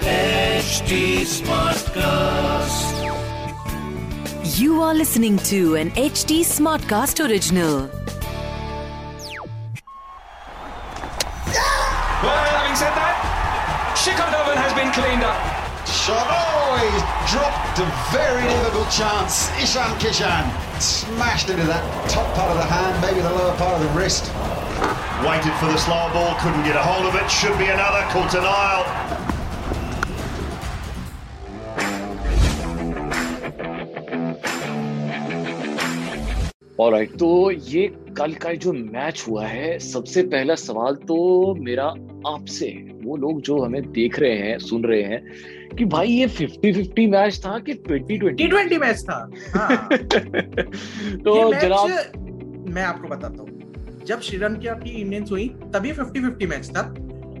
HD Smartcast. You are listening to an HD Smartcast original. Well, having said that, Shikhar Dhawan has been cleaned up. Shot. He's dropped a very difficult chance. Ishan Kishan smashed into that top part of the hand, maybe the lower part of the wrist. Waited for the slower ball, couldn't get a hold of it. Should be another. Caught an aisle. और तो ये कल का जो match हुआ है सबसे पहला सवाल तो मेरा आपसे है वो लोग जो हमें देख रहे हैं सुन रहे हैं कि भाई ये 50-50 मैच था कि 2020 टी ट्वेंटी मैच था हाँ। तो जनाब मैं आपको बताता हूँ जब श्रीलंका की इनिंग्स हुई तभी 50-50 मैच था।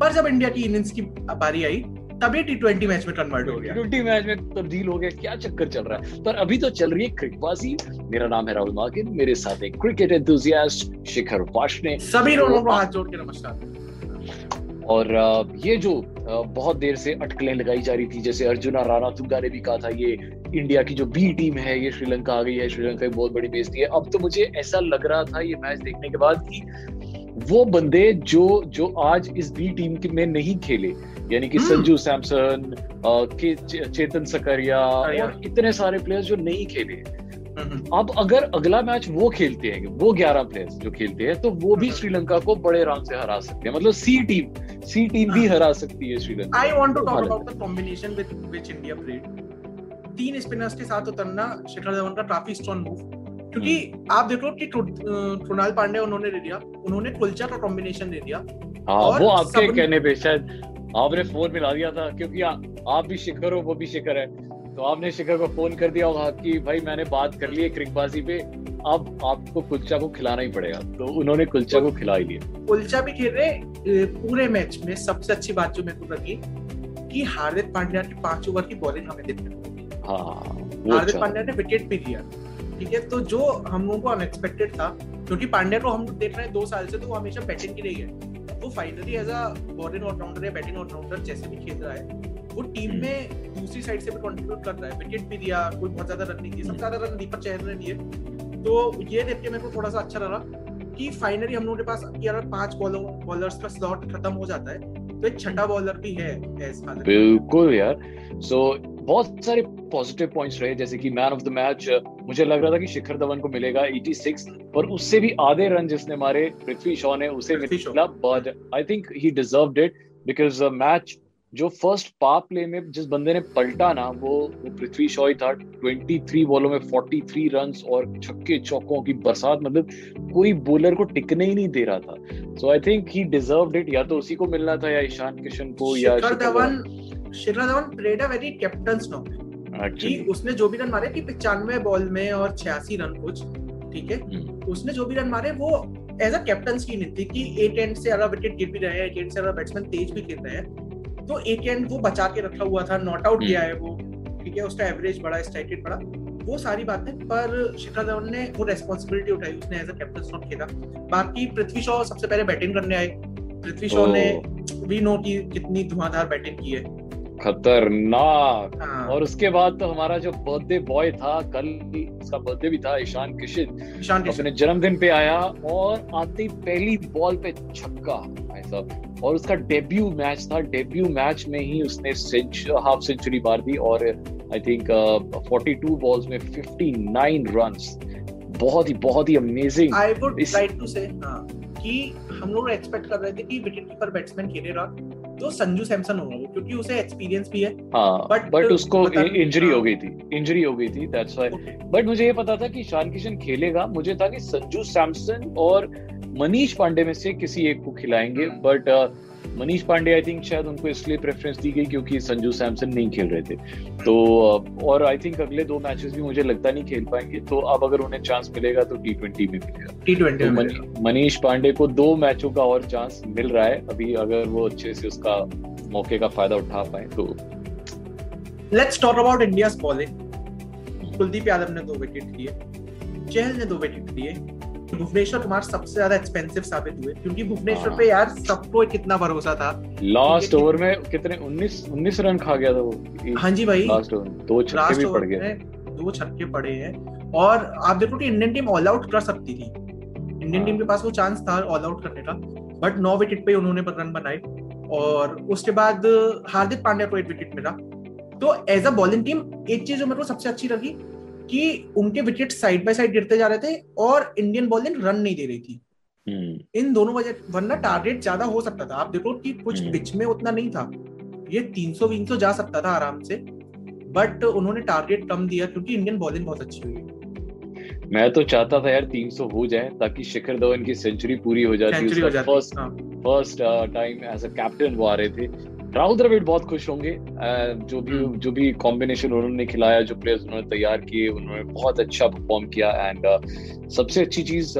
पर जब इंडिया की इनिंग्स की बारी आई तभी टी ट्वेंटी मैच में कन्वर्ट हो गया। ट्वेंटी मैच में तब्दील हो गया। क्या चक्कर चल रहा है? पर अभी तो चल रही है क्रिकबाजी मेरा नाम है राहुल माकिन मेरे साथ एक क्रिकेट एंथुजियास्ट शिखर वाशने। सभी लोगों को हाथ जोड़ के नमस्कार। और ये जो बहुत देर से अटकलें लगाई जा रही थी जैसे अर्जुना राणा तुंगा ने भी कहा था ये इंडिया की जो बी टीम है ये श्रीलंका आ गई है श्रीलंका की बहुत बड़ी बेइज्जती है अब तो मुझे ऐसा लग रहा था ये मैच देखने के बाद कि वो बंदे जो जो आज इस बी टीम के में नहीं खेले यानी कि हम्म। संजू सैमसन के चेतन सकरिया। और इतने सारे प्लेयर्स जो नहीं खेले हम्म, अब अगर अगला मैच वो खेलते हैं वो 11 प्लेयर्स जो खेलते हैं तो वो भी हम्म। श्रीलंका को बड़े आराम से हरा सकते हैं मतलब सी टीम सी टीम भी। हरा सकती है Sri Lanka I want to talk about the combination with which India played तीन स्पिनर्स के साथ उतरना शिखर धवन का काफ़ी स्ट्रॉन्ग मूव क्योंकि आप देख लो कि कृणाल पांडे उन्होंने ले लिया उन्होंने कुलचा का कॉम्बिनेशन ले लिया। हाँ वो आपके कहने पे शायद आपने फ़ोन मिला दिया था क्योंकि आ, आप भी शिखर हो वो भी शिखर है। तो आपने शिखर को फ़ोन कर दिया होगा कि भाई मैंने बात कर ली है क्रिकबाजी पे अब आपको कुलचा को खिलाना ही पड़ेगा। तो उन्होंने कुलचा को खिला ही लिया कुलचा भी खेल रहे पूरे मैच में सबसे अच्छी बात जो मेरे को लगी कि हार्दिक पांड्या की पाँच ओवर की बॉलिंग हमें देखने को हाँ हार्दिक अच्छा। पांड्या ने विकेट भी लिया ठीक है तो जो हम लोगों को अनएक्सपेक्टेड था क्योंकि पांड्या को हम देख रहे हैं दो साल से तो वो हमेशा बैटिंग की रही है वो finally as a bowling allrounder या बैटिंग ऑलराउंडर जैसे भी खेल रहा है वो टीम हम्म। में दूसरी साइड से भी कंट्रीब्यूट कर रहा है। विकेट भी दिया कोई बहुत ज़्यादा रन नहीं दिए सबसे ज़्यादा रन दीपक चहर ने दिए। तो ये देख के मेरे को थोड़ा सा अच्छा लगा कि फाइनली हम लोगों के पास अगर पाँच बॉलर बॉलर्स का स्लॉट खत्म हो जाता है। तो एक छठा बॉलर भी है बिल्कुल यार। सो so, बहुत सारे पॉजिटिव पॉइंट्स रहे जैसे कि मैन ऑफ़ द मैच मुझे लग रहा था कि शिखर धवन को मिलेगा 86 पर उससे भी आधे रन जिसने मारे पृथ्वी शॉ ने उसे मिला but I think he deserved it because match जो फ़र्स्ट पावर प्ले में जिस बंदे ने पलटा ना वो वो पृथ्वी शॉ ही था 23 बॉलों में 43 रन्स और छक्के चौकों की बरसात मतलब कोई बॉलर को टिकने ही नहीं दे रहा था। So I think he deserved it या तो उसी को मिलना था या ईशान किशन को या Shikhar Dhawan Shikhar Dhawan played a very captain's knock कि उसने जो भी रन मारे कि पिचानवे बॉल में और छियासी रन कुछ ठीक है? हम्म। उसने जो भी रन मारे वो एज अ कैप्टन की नीति कि एट एंड से अगर विकेट गिर भी रहे हैं एट एंड से अगर बैट्समैन तेज भी खेल रहे हैं। तो एक एंड वो बचा के रखा हुआ था नॉट आउट हम्म। किया है वो ठीक है उसका एवरेज बड़ा स्ट्राइक रेट बड़ा वो सारी बातें पर शिखर धवन ने वो रेस्पॉन्सिबिलिटी उठाई उसने एज अ कैप्टन नॉट खेला। बाकी पृथ्वी शॉ सबसे पहले बैटिंग करने आए। पृथ्वी शॉ ने वी नो की कितनी धुआंधार बैटिंग की है। खतरनाक। हाँ, और उसके बाद तो हमारा जो बर्थडे बॉय था कल उसका बर्थडे भी था ईशान किशन। ईशान किशन। अपने जन्मदिन पे आया और आते ही पहली बॉल पे छक्का भाई साहब। और उसका डेब्यू मैच था। डेब्यू मैच में ही उसने हाफ़ सेंचुरी मार दी और I think forty two balls में फिफ्टी नाइन रन बहुत ही बहुत ही amazing I would try to say कि हम लोग एक्सपेक्ट कर रहे थे कि विकेट कीपर बैट्समैन खेलेगा तो संजू सैमसन होगा वो क्योंकि उसे एक्सपीरियंस भी है हाँ बट उसको इंजरी हाँ। हो गई थी इंजरी हो गई थी दैट्स व्हाई बट मुझे ये पता था कि ईशान किशन खेलेगा मुझे था कि संजू सैमसन और मनीष पांडे में से किसी एक को खिलाएँगे। But Manish Pandey I think शायद उनको इसलिए प्रेफरेंस दी गई क्योंकि संजू सैमसन नहीं खेल रहे थे। तो और आई थिंक अगले दो मैचेस भी मुझे लगता नहीं खेल पाएँगे। तो अब अगर उन्हें चांस मिलेगा तो टी ट्वेंटी में मिलेगा। टी तो ट्वेंटी मनी- मनीष पांडे को दो मैचों का और चांस मिल रहा है। अभी अगर वो अच्छे से उसका मौके का फ़ायदा उठा पाए तो। Let's talk about India bowling Kuldeep Yadav ने दो विकेट लिए चहल ने दो विकेट लिए भुवनेश्वर कुमार सबसे ज़्यादा एक्सपेंसिव साबित हुए क्योंकि भुवनेश्वर हाँ। पे यार सबको कितना भरोसा था। लास्ट ओवर में कितने 19 19 रन खा गया था वो हाँ जी भाई। लास्ट ओवर दो छक्के भी पड़ गए। दो छक्के पड़े हैं। और आप देखो कि इंडियन टीम ऑल आउट कर सकती थी। इंडियन हाँ। टीम के पास वो चांस था ऑल आउट करने का बट नौ विकेट पे उन्होंने रन बनाए। और उसके बाद हार्दिक पांड्या को एक विकेट मिला। तो एज अ बॉलिंग टीम एक चीज़ जो मेरे को सबसे अच्छी लगी कि उनके विकेट साइड बाय साइड गिरते जा रहे थे और इंडियन बॉलिंग रन नहीं दे रही थी। हम्म। इन दोनों वजह वरना टारगेट ज़्यादा हो सकता था। आप देखो कि कुछ हम्म। पिच में उतना नहीं था। ये 300 300 जा सकता था आराम से बट उन्होंने टारगेट कम दिया क्योंकि इंडियन बॉलिंग बहुत अच्छी हुई। मैं तो चाहता था यार 300 हो जाए ताकि शिखर धवन की सेंचुरी पूरी हो जाती first. First time as a captain वो आ रहे थे। राहुल द्रविड़ बहुत खुश होंगे जो भी हम्म। जो भी कॉम्बिनेशन उन्होंने खिलाया जो प्लेयर्स उन्होंने तैयार किए उन्होंने बहुत अच्छा परफॉर्म किया एंड सबसे अच्छी चीज़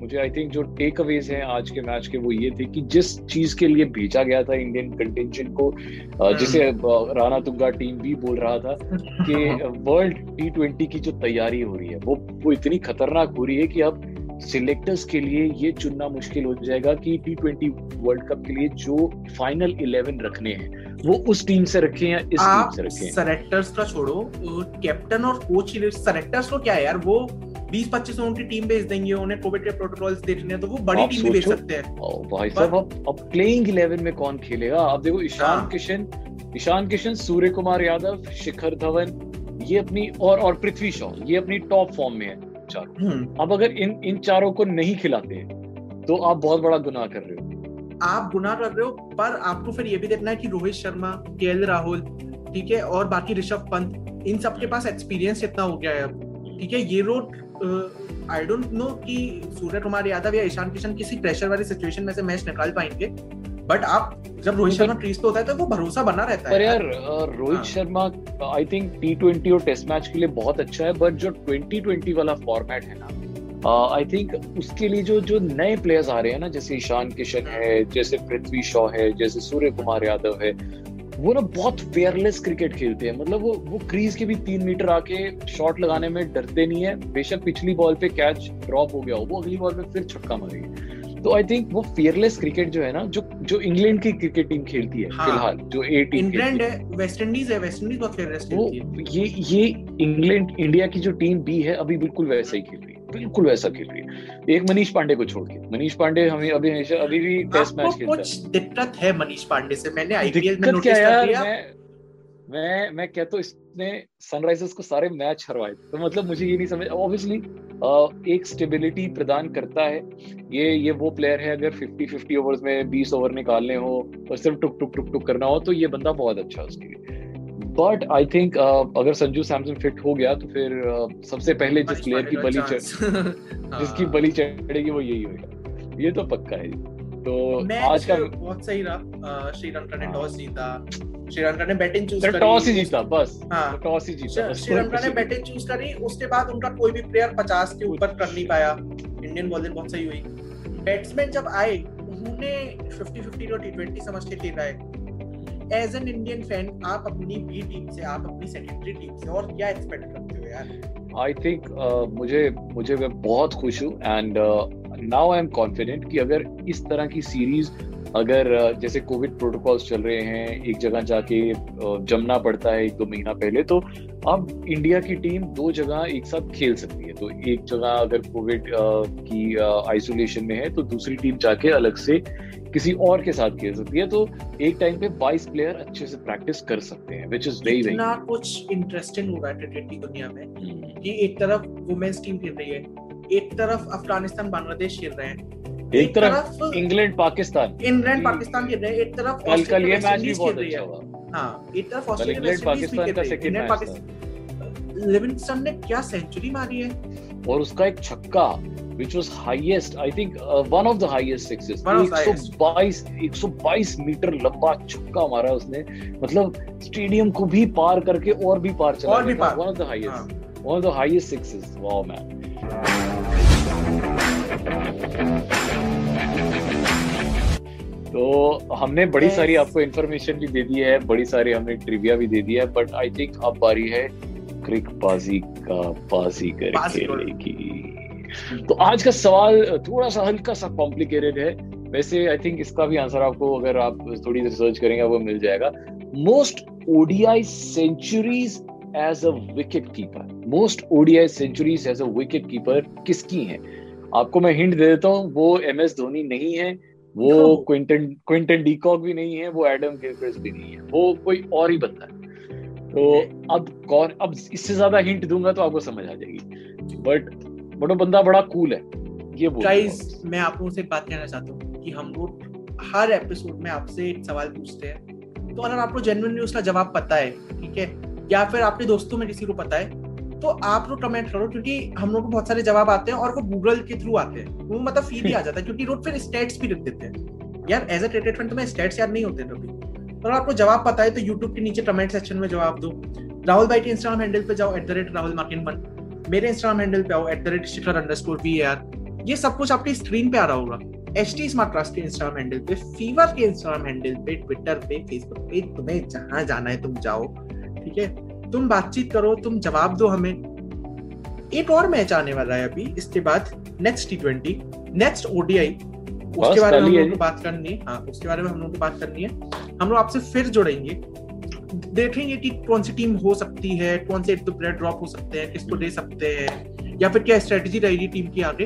मुझे आई थिंक जो टेक अवेज हैं आज के मैच के वो ये थे कि जिस चीज़ के लिए भेजा गया था इंडियन कंटेंशन को uh, जिसे राणा तुंगा टीम भी बोल रहा था कि वर्ल्ड टी ट्वेंटी की जो तैयारी हो रही है वो वो इतनी खतरनाक हो रही है कि अब सिलेक्टर्स के लिए ये चुनना मुश्किल हो जाएगा कि टी ट्वेंटी वर्ल्ड कप के लिए जो फाइनल इलेवन रखने हैं वो उस टीम से रखें या इस टीम से रखें? सेलेक्टर्स का छोड़ो कैप्टन और कोच सेलेक्टर्स को क्या है यार वो 20 25 उनकी टीम भेज देंगे उन्हें कोविड के प्रोटोकॉल्स देखने हैं तो वो बड़ी टीम भी भेज सकते हैं। भाई साहब अब अब प्लेइंग इलेवन में कौन खेलेगा? अब देखो ईशान हाँ। किशन ईशान किशन सूर्य कुमार यादव शिखर धवन ये अपनी और और पृथ्वी शॉ ये अपनी टॉप फॉर्म में है। चारों हम्म, अब अगर इन इन चारों को नहीं खिलाते तो आप बहुत बड़ा गुनाह कर रहे हो। आप गुनाह कर रहे हो पर आपको फिर ये भी देखना है कि रोहित शर्मा के राहुल ठीक है और बाकी ऋषभ पंत इन सबके पास एक्सपीरियंस इतना हो गया है अब? ठीक है ये रोड आई डोंट नो कि सूर्य कुमार यादव या ईशान किशन किसी प्रेशर वाली सिचुएशन में से मैच निकाल पाएँगे बट आप जब रोहित शर्मा क्रीज पे होता है तो वो भरोसा बना रहता पर है यार रोहित हाँ। Sharma I think T twenty और टेस्ट मैच के लिए बहुत अच्छा है बट जो ट्वेंटी ट्वेंटी वाला फॉर्मेट है ना आई uh, थिंक उसके लिए जो जो नए प्लेयर्स आ रहे हैं ना जैसे ईशान किशन है जैसे पृथ्वी शॉ है जैसे सूर्य कुमार यादव है वो ना बहुत फेयरलेस क्रिकेट खेलते हैं। मतलब वो वो क्रीज के भी तीन मीटर आके शॉट लगाने में डरते नहीं है। बेशक पिछली बॉल पे कैच ड्रॉप हो गया हो वो अगली बॉल में फिर छक्का मारेंगे। तो आई थिंक वो फेयरलेस क्रिकेट जो है ना जो जो इंग्लैंड की क्रिकेट टीम खेलती है हाँ। फ़िलहाल जो ए टीम इंग्लैंड है। वेस्ट इंडीज है वेस्ट इंडीज बहुत वो खेलती है। ये ये इंग्लैंड इंडिया की जो टीम बी है अभी बिल्कुल वैसा ही खेल रही है बिल्कुल वैसा खेल रही है। एक मनीष पांडे को छोड़ के मनीष पांडे हमें अभी हमेशा अभी भी टेस्ट मैच खेलता कुछ दिक्कत है मनीष पांडे से? मैंने आईपीएल में नोटिस कर लिया मैं मैं कहता हूँ इसने सनराइजर्स को सारे मैच हरवाए। तो मतलब मुझे ये नहीं समझ ऑब्वियसली एक स्टेबिलिटी प्रदान करता है। ये ये वो प्लेयर है अगर 50 50 ओवर्स में 20 ओवर निकालने हो और सिर्फ़ टुक टुक टुक टुक करना हो तो ये बंदा बहुत अच्छा है उसके लिए। बट आई थिंक अगर संजू सैमसन फिट हो गया तो फिर uh, सबसे पहले जिस प्लेयर की बली चढ़ हाँ। जिसकी बली चढ़ेगी वो यही होगा। ये तो पक्का है। तो आज का बहुत सही रहा श्रीलंका ने हाँ। टॉस जीता। श्रीलंका ने बैटिंग चूज़ तो करी। टॉस ही जीता बस। हाँ। तो टॉस ही जीता श्रीलंका ने बैटिंग चूज़ करी उसके बाद उनका कोई भी प्लेयर 50 के ऊपर कर नहीं पाया। इंडियन बॉलिंग बहुत सही हुई। बैट्समैन जब आए उन्होंने 50 50 और टी20 समझ के खेला है। एज एन इंडियन फ़ैन आप अपनी बी टीम से आप अपनी सेकेंडरी टीम से और क्या एक्सपेक्ट करते हो यार? आई थिंक uh, मुझे मुझे मैं बहुत खुश हूँ and now I am confident कि अगर इस तरह की सीरीज़ अगर जैसे कोविड प्रोटोकॉल्स चल रहे हैं एक जगह जाके जमना पड़ता है एक दो महीना पहले तो अब इंडिया की टीम दो जगह एक साथ खेल सकती है। तो एक जगह अगर कोविड की आइसोलेशन में है तो दूसरी टीम जाके अलग से किसी और के साथ खेल सकती है। तो एक टाइम पे 22 प्लेयर अच्छे से प्रैक्टिस कर सकते हैं विच इज़ वेरी इतना कुछ इंटरेस्टिंग हो रहा है क्रिकेट की दुनिया में कि एक तरफ़ वुमेन्स टीम खेल रही है एक तरफ़ अफ़गानिस्तान बांग्लादेश खेल रहे हैं। एक तरफ़ इंग्लैंड पाकिस्तान। इंग्लैंड पाकिस्तान खेल रहे हैं एक तरफ़ कल कल ये मैच भी बहुत अच्छा है। हुआ। हाँ एक तरफ़ ऑस्ट्रेलिया इंग्लैंड पाकिस्तान का सेकंड मैच लिविंगस्टन ने क्या सेंचुरी मारी है? और उसका एक छक्का which was highest I think uh, one of the highest sixes One of the highest. 122 122 metre लंबा छक्का मारा उसने। मतलब स्टेडियम को भी पार करके और भी पार चला और भी पार। One of the highest one of the highest sixes wow man तो हमने बड़ी Yes. सारी आपको इन्फॉर्मेशन भी दे दी है बड़ी सारी हमने ट्रिविया भी दे दी है बट आई थिंक अब बारी है क्रिक बाजी का बाजी कर बाजी खेलने की तो आज का सवाल थोड़ा सा हल्का सा कॉम्प्लिकेटेड है। वैसे आई थिंक इसका भी आंसर आपको अगर आप थोड़ी रिसर्च करेंगे वो मिल जाएगा। Most ODI centuries as a wicket keeper most ODI centuries as a wicket keeper किसकी हैं? आपको मैं हिंट दे देता हूँ वो एम एस धोनी नहीं है वो क्विंटन क्विंटन डीकॉक भी नहीं है वो एडम गिलक्रिस्ट भी नहीं है वो कोई और ही बंदा है। तो अब कौन अब इससे ज़्यादा हिंट दूँगा तो आपको समझ आ जाएगी। बट बट वो बंदा बड़ा कूल है ये गाइस मैं आप लोगों से बात कहना चाहता हूँ कि हम लोग हर एपिसोड में आपसे एक सवाल पूछते हैं। तो अगर आपको जेन्युइन उसका जवाब पता है ठीक है? या फिर आपके दोस्तों में किसी को पता है तो आप लोग कमेंट करो, क्योंकि हम लोग को बहुत सारे जवाब आते हैं और वो गूगल के थ्रू आते हैं। वो मतलब फ़ीड ही आ जाता है, क्योंकि लोग फिर स्टेट्स भी लिख देते हैं। यार एज अ क्रिकेट फ़ैन तो मैं स्टेट्स याद नहीं होते कभी। तो आपको जवाब पता है तो यूट्यूब के नीचे कमेंट सेक्शन में जवाब दो। राहुल भाई के इंस्टाग्राम हैंडल पे जाओ at the rate Rahul मार्किन one मेरे इंस्टाग्राम हैंडल पे आओ at the rate Shikhar underscore V R ये सब कुछ आपकी स्क्रीन पे आ रहा होगा। एच टी स्मार्ट क्लास के इंस्टाग्राम हैंडल पे फीवर के इंस्टाग्राम हैंडल पे ट्विटर पे फेसबुक पे, तुम्हें जहाँ जाना है तुम जाओ। ठीक है? तुम बातचीत करो तुम जवाब दो हमें। एक और मैच आने वाला है अभी इसके बाद next T twenty next ODI उसके बारे में हम लोग को बात करनी है। हाँ उसके बारे में हम लोग को बात करनी है। हम लोग आपसे फिर जुड़ेंगे। देखेंगे कि कौन सी टीम हो सकती है कौन से एक दो प्लेयर ड्रॉप हो सकते हैं किसको दे सकते हैं या फिर क्या स्ट्रेटेजी रहेगी टीम की आगे।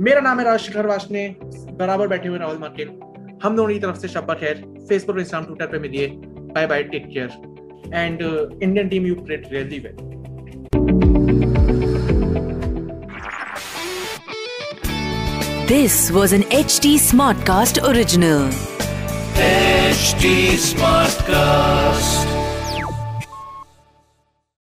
मेरा नाम है राज शिखर वाशने बराबर बैठे हुए राहुल मार्केट हम दोनों की तरफ़ से शब्बा खैर फेसबुक इंस्टाग्राम ट्विटर पे मिलिए। Bye bye take care and uh, Indian team you played really well. This was an HD Smartcast original. HT Smartcast.